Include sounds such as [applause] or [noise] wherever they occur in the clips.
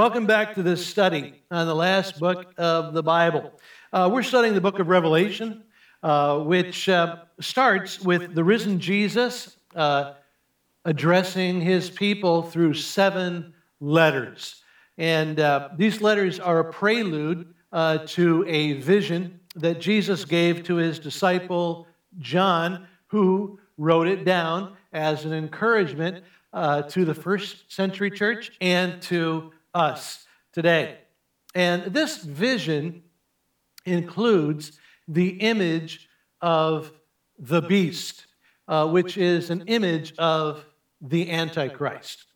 Welcome back to this study on the last book of the Bible. Uh, we're studying the book of Revelation, uh, which uh, starts with the risen Jesus uh, addressing his people through seven letters. And uh, these letters are a prelude uh, to a vision that Jesus gave to his disciple John, who wrote it down as an encouragement to the first century church and to us today. And this vision includes the image of the beast, uh, which is an image of the Antichrist.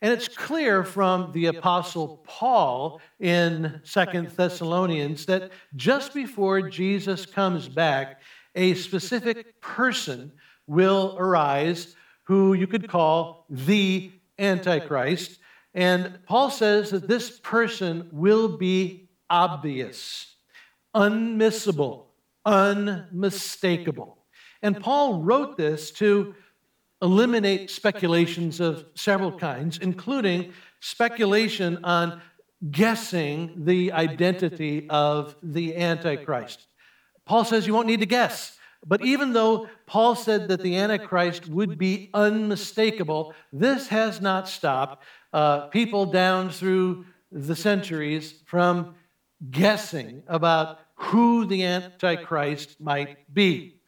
And it's clear from the Apostle Paul in Second Thessalonians that just before Jesus comes back, a specific person will arise who you could call the Antichrist. And Paul says that this person will be obvious, unmissable, unmistakable. And Paul wrote this to eliminate speculations of several kinds, including speculation on guessing the identity of the Antichrist. Paul says you won't need to guess. But even though Paul said that the Antichrist would be unmistakable, this has not stopped uh, people down through the centuries from guessing about who the Antichrist might be.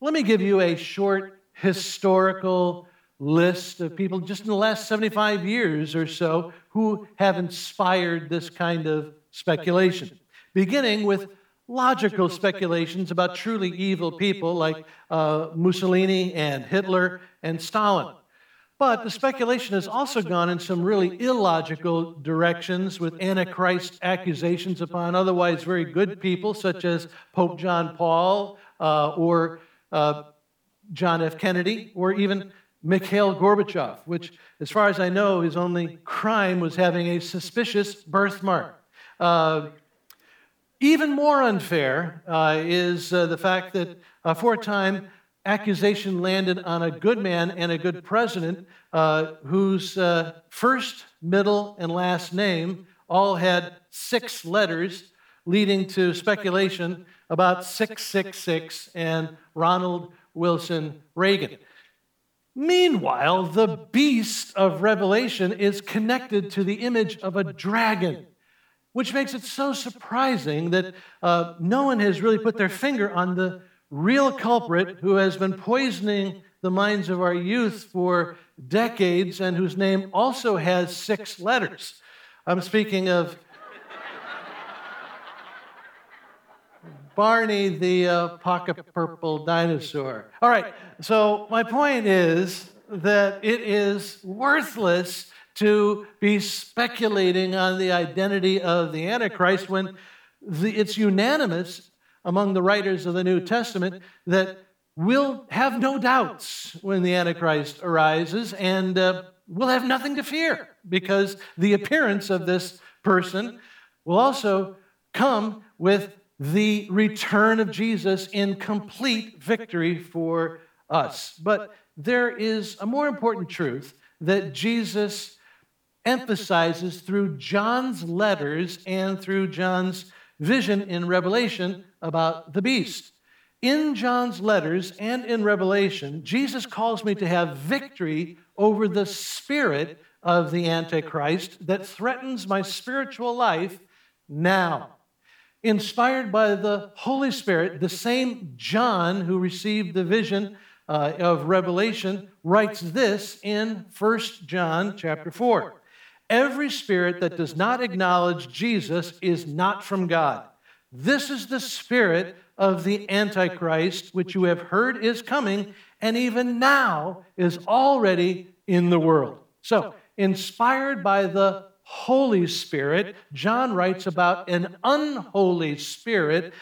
Let me give you a short historical list of people just in the last 75 years or so who have inspired this kind of speculation, beginning with logical speculations about truly evil people like uh, Mussolini and Hitler and Stalin. But the speculation has also gone in some really illogical directions with Antichrist accusations upon otherwise very good people, such as Pope John Paul uh, or uh, John F. Kennedy, or even Mikhail Gorbachev, which, as far as I know, his only crime was having a suspicious birthmark. Uh, even more unfair uh, is uh, the fact that uh, for a time, accusation landed on a good man and a good president uh, whose uh, first, middle, and last name all had six letters, leading to speculation about 666 and Ronald Wilson Reagan. Meanwhile, the beast of Revelation is connected to the image of a dragon, which makes it so surprising that uh, no one has really put their finger on the real culprit who has been poisoning the minds of our youth for decades and whose name also has six letters. I'm speaking of Barney the uh, pocket purple dinosaur. All right, so my point is that it is worthless to be speculating on the identity of the Antichrist when the, it's unanimous among the writers of the New Testament that we'll have no doubts when the Antichrist arises, and uh, we'll have nothing to fear because the appearance of this person will also come with the return of Jesus in complete victory for us. But there is a more important truth that Jesus emphasizes through John's letters and through John's vision in Revelation about the beast. In John's letters and in Revelation, Jesus calls me to have victory over the spirit of the Antichrist that threatens my spiritual life now. Inspired by the Holy Spirit, the same John who received the vision uh, of Revelation writes this in 1 John chapter 4. Every spirit that does not acknowledge Jesus is not from God. This is the spirit of the Antichrist, which you have heard is coming, and even now is already in the world. So, inspired by the Holy Spirit, John writes about an unholy spirit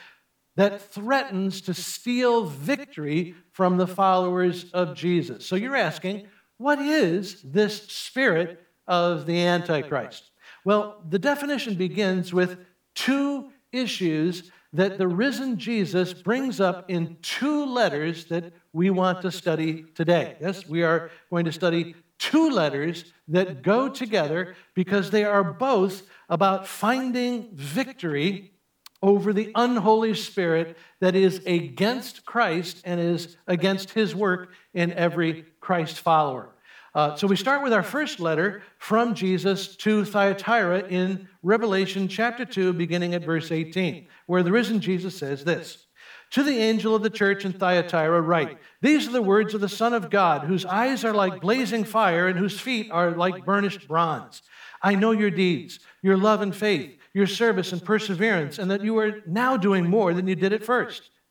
that threatens to steal victory from the followers of Jesus. So, you're asking, what is this spirit of the Antichrist? Well, the definition begins with two issues that the risen Jesus brings up in two letters that we want to study today. Yes, we are going to study two letters that go together because they are both about finding victory over the unholy spirit that is against Christ and is against his work in every Christ follower. Uh, so we start with our first letter from Jesus to Thyatira in Revelation chapter 2, beginning at verse 18, where the risen Jesus says this To the angel of the church in Thyatira, write, These are the words of the Son of God, whose eyes are like blazing fire and whose feet are like burnished bronze. I know your deeds, your love and faith, your service and perseverance, and that you are now doing more than you did at first.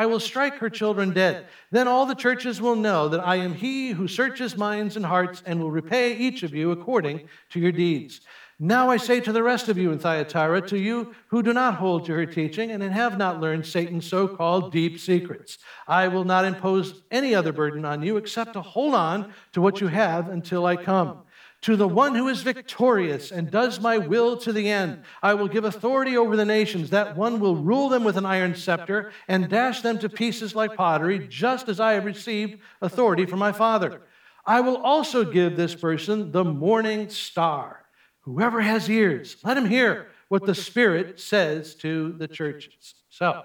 I will strike her children dead. Then all the churches will know that I am he who searches minds and hearts and will repay each of you according to your deeds. Now I say to the rest of you in Thyatira, to you who do not hold to her teaching and have not learned Satan's so called deep secrets, I will not impose any other burden on you except to hold on to what you have until I come. To the one who is victorious and does my will to the end, I will give authority over the nations. That one will rule them with an iron scepter and dash them to pieces like pottery, just as I have received authority from my Father. I will also give this person the morning star. Whoever has ears, let him hear what the Spirit says to the churches. So,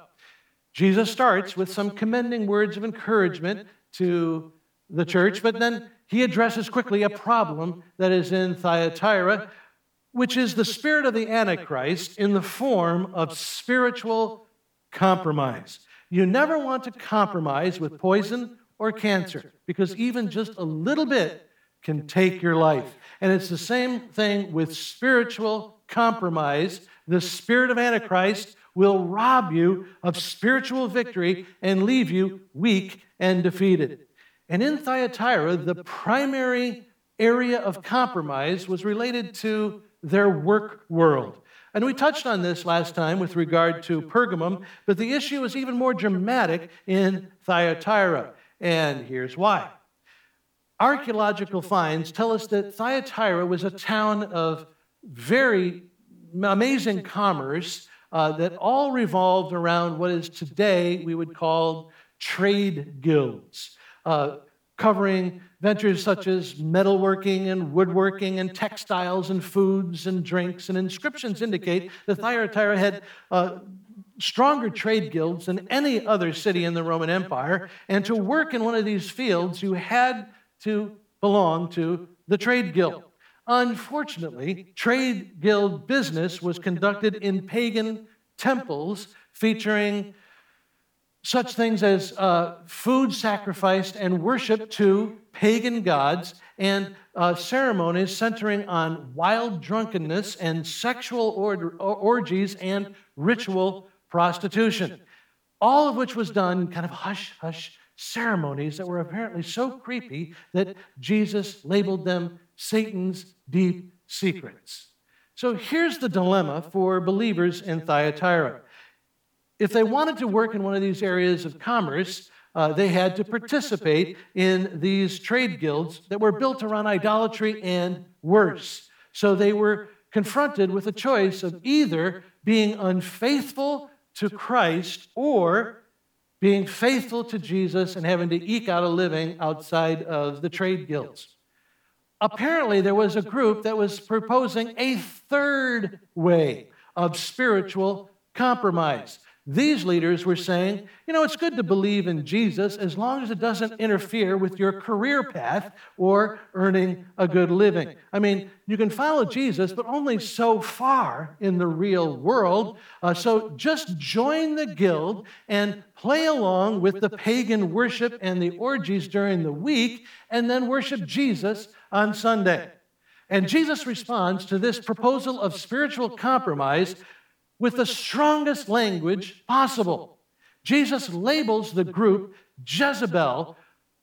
Jesus starts with some commending words of encouragement to the church, but then he addresses quickly a problem that is in Thyatira, which is the spirit of the Antichrist in the form of spiritual compromise. You never want to compromise with poison or cancer because even just a little bit can take your life. And it's the same thing with spiritual compromise. The spirit of Antichrist will rob you of spiritual victory and leave you weak and defeated. And in Thyatira, the primary area of compromise was related to their work world. And we touched on this last time with regard to Pergamum, but the issue is even more dramatic in Thyatira. And here's why. Archaeological finds tell us that Thyatira was a town of very amazing commerce uh, that all revolved around what is today we would call trade guilds uh, covering ventures such as metalworking and woodworking and textiles and foods and drinks. And inscriptions indicate that Thyatira had uh, stronger trade guilds than any other city in the Roman Empire. And to work in one of these fields, you had to belong to the trade guild. Unfortunately, trade guild business was conducted in pagan temples featuring such things as uh, food sacrificed and worship to pagan gods and uh, ceremonies centering on wild drunkenness and sexual or- orgies and ritual prostitution. All of which was done kind of hush hush ceremonies that were apparently so creepy that Jesus labeled them Satan's deep secrets. So here's the dilemma for believers in Thyatira if they wanted to work in one of these areas of commerce, uh, they had to participate in these trade guilds that were built around idolatry and worse. So they were confronted with a choice of either being unfaithful to Christ or being faithful to Jesus and having to eke out a living outside of the trade guilds. Apparently, there was a group that was proposing a third way of spiritual compromise. These leaders were saying, you know, it's good to believe in Jesus as long as it doesn't interfere with your career path or earning a good living. I mean, you can follow Jesus, but only so far in the real world. Uh, so just join the guild and play along with the pagan worship and the orgies during the week, and then worship Jesus on Sunday. And Jesus responds to this proposal of spiritual compromise with the strongest language possible. Jesus labels the group Jezebel,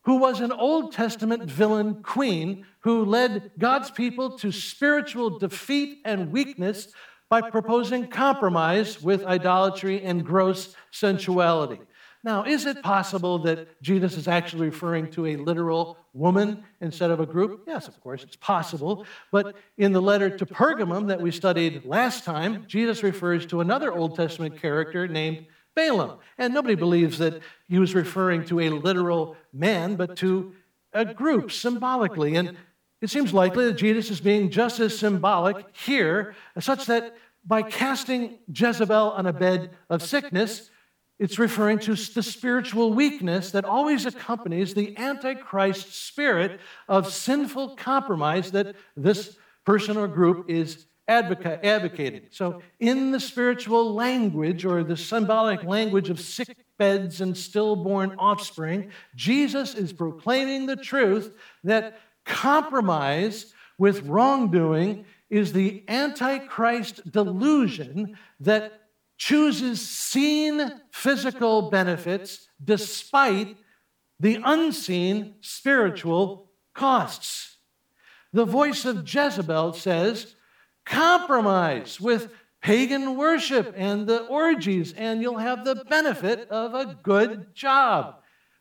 who was an Old Testament villain queen who led God's people to spiritual defeat and weakness by proposing compromise with idolatry and gross sensuality. Now, is it possible that Jesus is actually referring to a literal woman instead of a group? Yes, of course, it's possible. But in the letter to Pergamum that we studied last time, Jesus refers to another Old Testament character named Balaam. And nobody believes that he was referring to a literal man, but to a group symbolically. And it seems likely that Jesus is being just as symbolic here, such that by casting Jezebel on a bed of sickness, it's referring to the spiritual weakness that always accompanies the Antichrist spirit of sinful compromise that this person or group is advocating. So, in the spiritual language or the symbolic language of sick beds and stillborn offspring, Jesus is proclaiming the truth that compromise with wrongdoing is the Antichrist delusion that chooses seen physical benefits despite the unseen spiritual costs. The voice of Jezebel says, compromise with pagan worship and the orgies, and you'll have the benefit of a good job.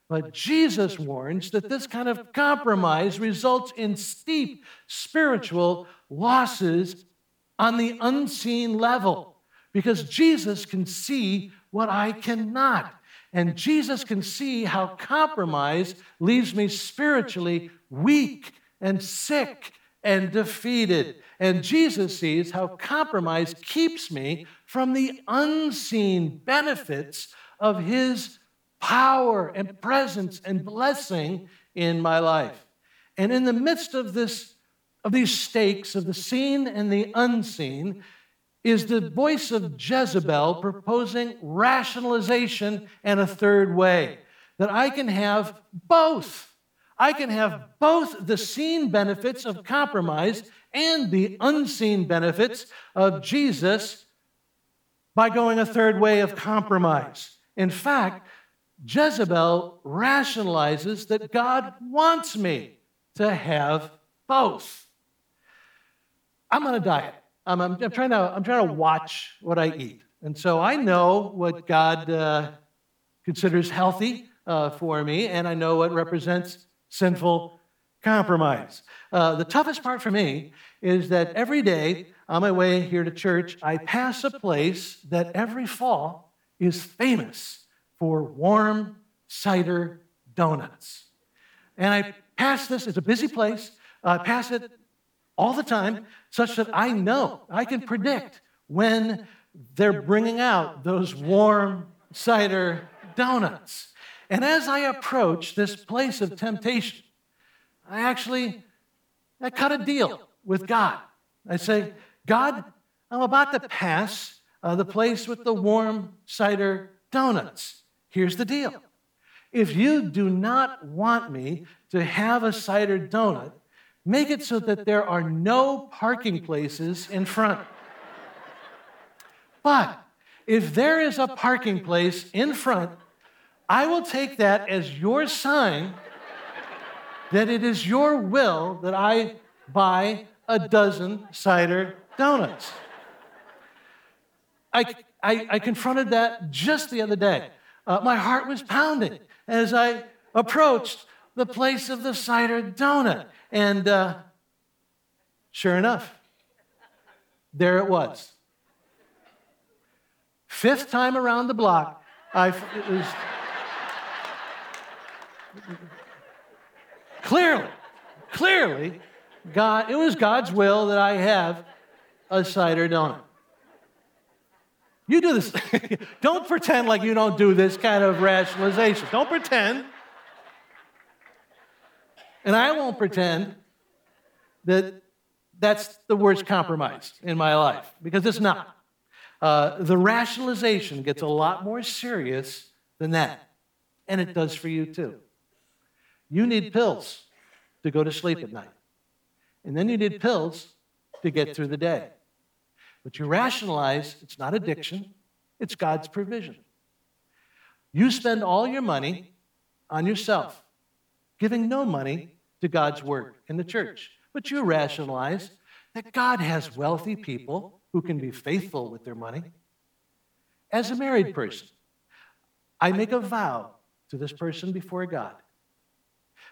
But Jesus warns that this kind of compromise results in steep spiritual losses on the unseen level because Jesus can see what I cannot. And Jesus can see how compromise leaves me spiritually weak and sick and defeated. And Jesus sees how compromise keeps me from the unseen benefits of his power and presence and blessing in my life. And in the midst of this of these stakes of the seen and the unseen, is the voice of Jezebel proposing rationalization and a third way that I can have both. I can have both the seen benefits of compromise and the unseen benefits of Jesus by going a third way of compromise. In fact, Jezebel rationalizes that God wants me to have both. I'm on a diet. Um, I'm, I'm, trying to, I'm trying to watch what I eat. And so I know what God uh, considers healthy uh, for me, and I know what represents sinful compromise. Uh, the toughest part for me is that every day on my way here to church, I pass a place that every fall is famous for warm cider donuts. And I pass this, it's a busy place. I pass it all the time, such that I know, I can predict when they're bringing out those warm cider donuts. And as I approach this place of temptation, I actually I cut a deal with God. I say, God, I'm about to pass uh, the place with the warm cider donuts. Here's the deal. If you do not want me to have a cider donut, Make it so that there are no parking places in front. But if there is a parking place in front, I will take that as your sign that it is your will that I buy a dozen cider donuts. I, I, I confronted that just the other day. Uh, my heart was pounding as I approached the place of the cider donut. And uh, sure enough, there it was. Fifth time around the block, I it was clearly, clearly, God. It was God's will that I have a cider donut. You do this. [laughs] don't pretend like you don't do this kind of rationalization. Don't pretend. And I won't pretend that that's the worst compromise in my life, because it's not. Uh, the rationalization gets a lot more serious than that, and it does for you too. You need pills to go to sleep at night, and then you need pills to get through the day. But you rationalize it's not addiction, it's God's provision. You spend all your money on yourself giving no money to God's work in the church. But you rationalize that God has wealthy people who can be faithful with their money. As a married person, I make a vow to this person before God.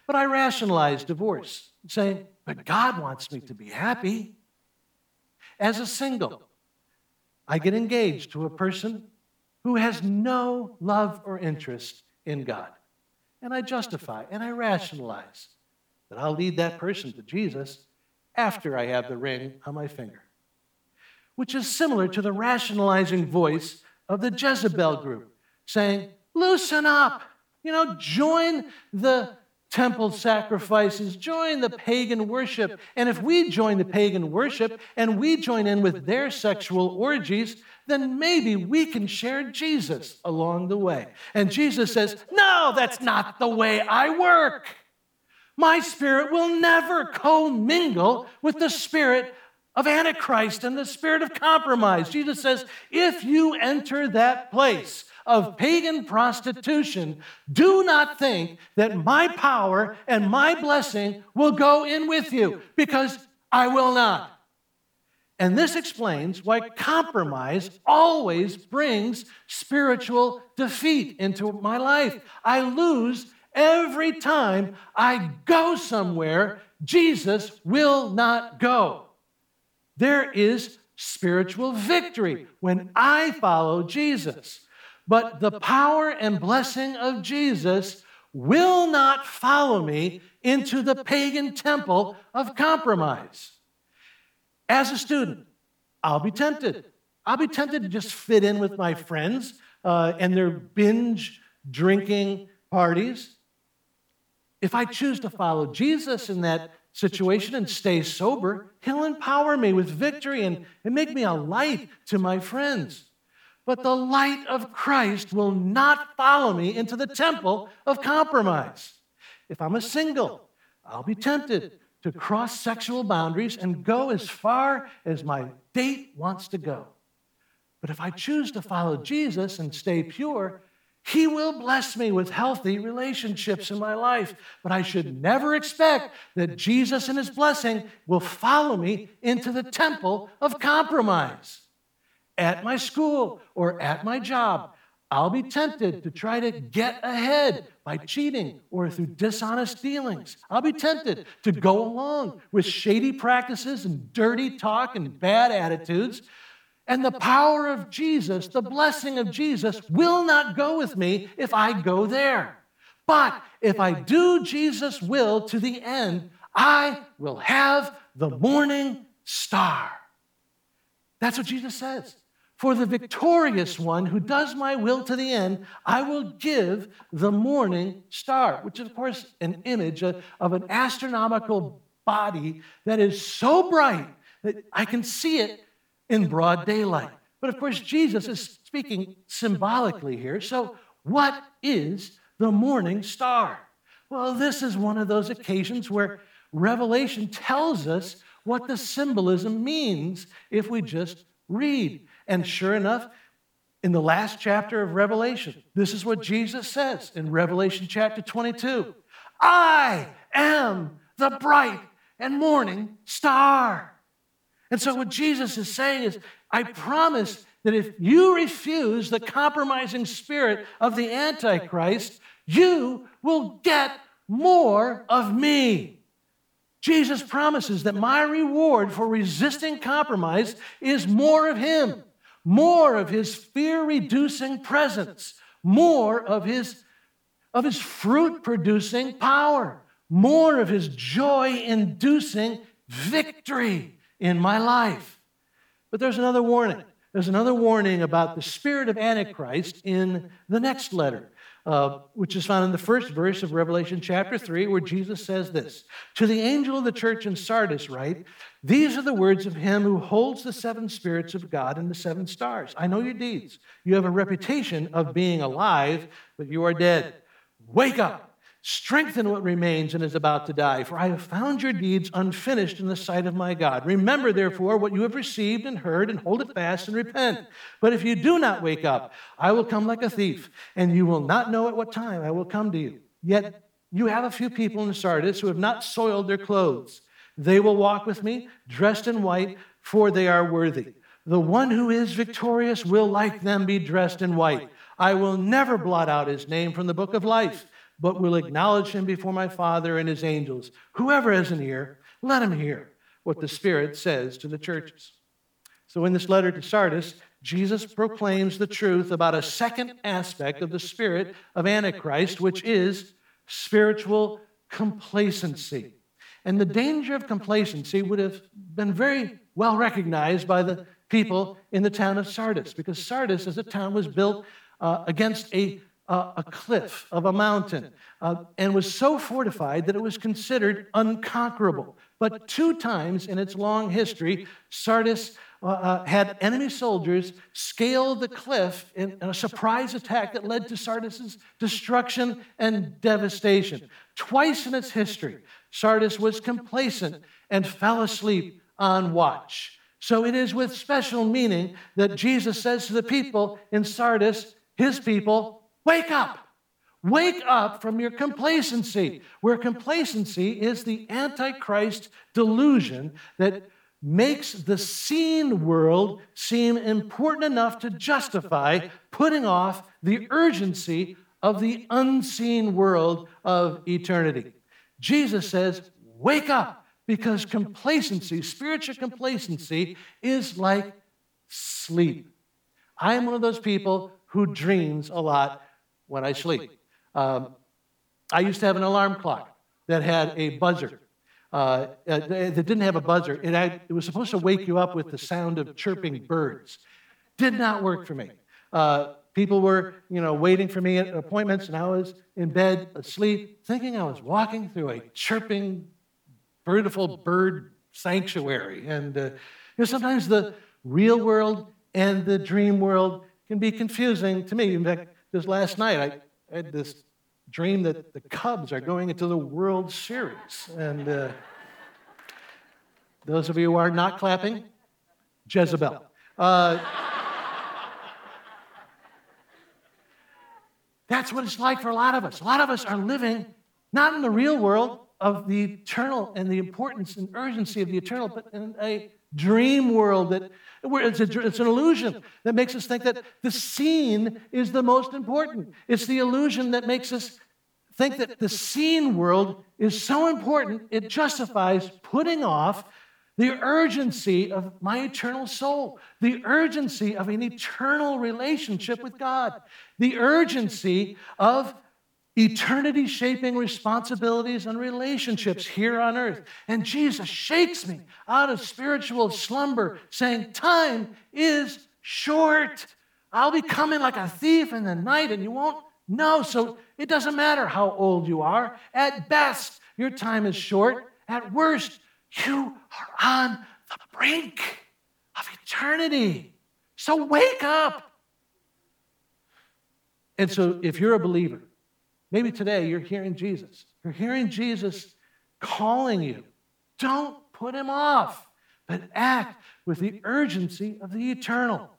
But I rationalize divorce, saying, But God wants me to be happy. As a single, I get engaged to a person who has no love or interest in God. And I justify and I rationalize that I'll lead that person to Jesus after I have the ring on my finger, which is similar to the rationalizing voice of the Jezebel group saying, Loosen up, you know, join the temple sacrifices, join the pagan worship. And if we join the pagan worship and we join in with their sexual orgies, then maybe we can share Jesus along the way. And Jesus says, No, that's not the way I work. My spirit will never commingle with the spirit of Antichrist and the spirit of compromise. Jesus says, If you enter that place, of pagan prostitution, do not think that my power and my blessing will go in with you, because I will not. And this explains why compromise always brings spiritual defeat into my life. I lose every time I go somewhere Jesus will not go. There is spiritual victory when I follow Jesus. But the power and blessing of Jesus will not follow me into the pagan temple of compromise. As a student, I'll be tempted. I'll be tempted to just fit in with my friends uh, and their binge drinking parties. If I choose to follow Jesus in that situation and stay sober, He'll empower me with victory and, and make me a light to my friends. But the light of Christ will not follow me into the temple of compromise. If I'm a single, I'll be tempted to cross sexual boundaries and go as far as my date wants to go. But if I choose to follow Jesus and stay pure, he will bless me with healthy relationships in my life. But I should never expect that Jesus and his blessing will follow me into the temple of compromise at my school or at my job, I'll be tempted to try to get ahead by cheating or through dishonest dealings. I'll be tempted to go along with shady practices and dirty talk and bad attitudes. And the power of Jesus, the blessing of Jesus, will not go with me if I go there. But if I do Jesus' will to the end, I will have the morning star. That's what Jesus says. For the victorious one who does my will to the end, I will give the morning star, which is, of course, an image of, an astronomical body that is so bright that I can see it in broad daylight. But of course, Jesus is speaking symbolically here. So, what is the morning star? Well, this is one of those occasions where Revelation tells us what the symbolism means if we just read. And sure enough, in the last chapter of Revelation, this is what Jesus says in Revelation chapter 22 I am the bright and morning star. And so, what Jesus is saying is, I promise that if you refuse the compromising spirit of the Antichrist, you will get more of me. Jesus promises that my reward for resisting compromise is more of Him more of his fear reducing presence, more of his, of his fruit producing power, more of his joy inducing victory in my life. But there's another warning. There's another warning about the spirit of Antichrist in the next letter. Uh, which is found in the first verse of Revelation chapter 3, where Jesus says this To the angel of the church in Sardis, write, These are the words of him who holds the seven spirits of God and the seven stars. I know your deeds. You have a reputation of being alive, but you are dead. Wake up. Strengthen what remains and is about to die, for I have found your deeds unfinished in the sight of my God. Remember, therefore, what you have received and heard, and hold it fast and repent. But if you do not wake up, I will come like a thief, and you will not know at what time I will come to you. Yet you have a few people in Sardis who have not soiled their clothes. They will walk with me, dressed in white, for they are worthy. The one who is victorious will, like them, be dressed in white. I will never blot out his name from the book of life, but will acknowledge him before my Father and his angels. Whoever has an ear, let him hear what the Spirit says to the churches. So, in this letter to Sardis, Jesus proclaims the truth about a second aspect of the spirit of Antichrist, which is spiritual complacency. And the danger of complacency would have been very well recognized by the people in the town of Sardis, because Sardis, as a town, was built uh, against a, a cliff of a mountain uh, and was so fortified that it was considered unconquerable. But two times in its long history, Sardis uh, uh, had enemy soldiers scale the cliff in, in a surprise attack that led to Sardis's destruction and devastation. Twice in its history, Sardis was complacent and fell asleep on watch. So it is with special meaning that Jesus says to the people in Sardis, his people, wake up. Wake up from your complacency, where complacency is the Antichrist delusion that makes the seen world seem important enough to justify putting off the urgency of the unseen world of eternity. Jesus says, Wake up, because complacency, spiritual complacency, is like sleep. I am one of those people who dreams a lot when I sleep. Um, I used to have an alarm clock that had a buzzer uh, that didn't have a buzzer. It, had, it was supposed to wake you up with the sound of chirping birds. Did not work for me. Uh, people were, you know, waiting for me at appointments, and I was in bed asleep, thinking I was walking through a chirping, beautiful bird sanctuary. And uh, you know, sometimes the real world and the dream world can be confusing to me. In fact, just last night, I had this dream that the Cubs are going into the World Series. And uh, those of you who are not clapping, Jezebel. Uh, that's what it's like for a lot of us. A lot of us are living not in the real world of the eternal and the importance and urgency of the eternal, but in a dream world that it's, a, it's, an illusion that makes us think that the seen is the most important. It's the illusion that makes us think that the seen world is so important it justifies putting off the urgency of my eternal soul, the urgency of an eternal relationship with God, the urgency of eternity shaping responsibilities and relationships here on earth. And Jesus shakes me out of spiritual slumber, saying, Time is short. I'll be coming like a thief in the night, and you won't know. So it doesn't matter how old you are. At best, your time is short. At worst, you are on the brink of eternity. So wake up. And so, if you're a believer, Maybe today you're hearing Jesus. You're hearing Jesus calling you. Don't put him off, but act with the urgency of the eternal.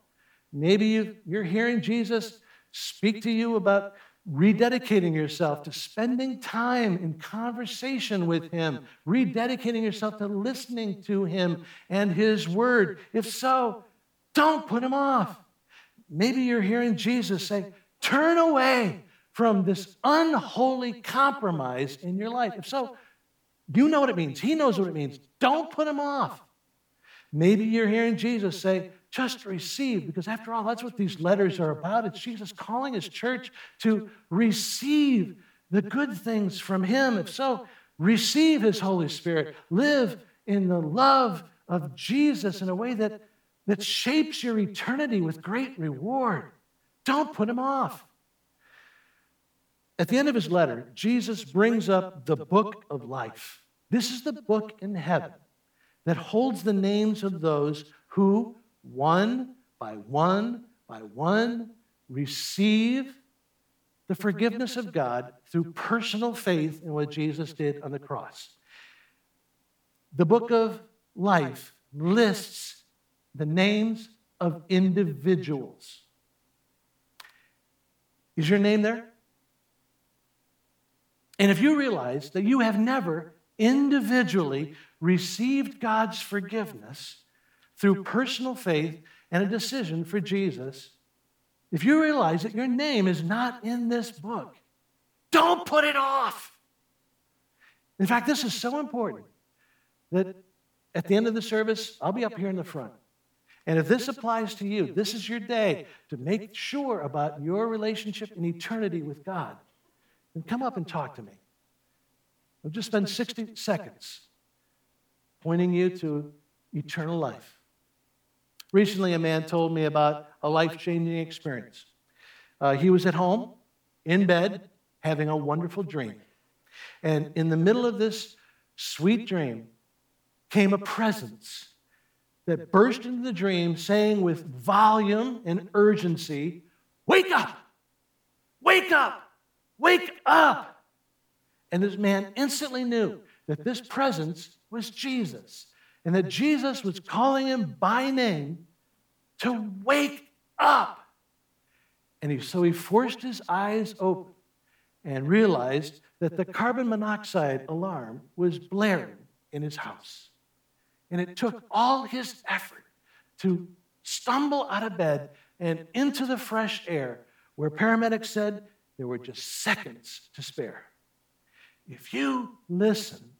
Maybe you, are hearing Jesus speak to you about rededicating yourself to spending time in conversation with Him, rededicating yourself to listening to Him and His Word. If so, don't put Him off. Maybe you're hearing Jesus say, Turn away from this unholy compromise in your life. If so, you know what it means. He knows what it means. Don't put him off. Maybe you're hearing Jesus say, just receive, because after all, that's what these letters are about. It's Jesus calling his church to receive the good things from him. If so, receive his Holy Spirit. Live in the love of Jesus in a way that, that shapes your eternity with great reward. Don't put him off. At the end of his letter, Jesus brings up the book of life. This is the book in heaven that holds the names of those who, one by one by one, receive the forgiveness of God through personal faith in what Jesus did on the cross. The book of life lists the names of individuals. Is your name there? And if you realize that you have never individually received God's forgiveness through personal faith and a decision for Jesus, if you realize that your name is not in this book, don't put it off. In fact, this is so important that at the end of the service, I'll be up here in the front. And if this applies to you, this is your day to make sure about your relationship in eternity with God. Then come up and talk to me. I'll just spend 60 seconds pointing you to eternal life. Recently, a man told me about a life changing experience. Uh, he was at home, in bed, having a wonderful dream. And in the middle of this sweet dream came a presence that burst into the dream, saying with volume and urgency, Wake up! Wake up! Wake up! And this man instantly knew that this presence was Jesus and that Jesus was calling him by name to wake up. And he, so he forced his eyes open and realized that the carbon monoxide alarm was blaring in his house. And it took all his effort to stumble out of bed and into the fresh air, where paramedics said there were just seconds to spare. If you listen,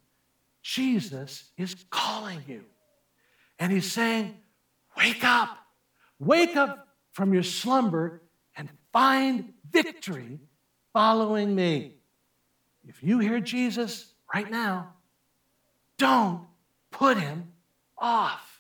Jesus is calling you. And he's saying, Wake up, wake up from your slumber and find victory following me. If you hear Jesus right now, don't put him off.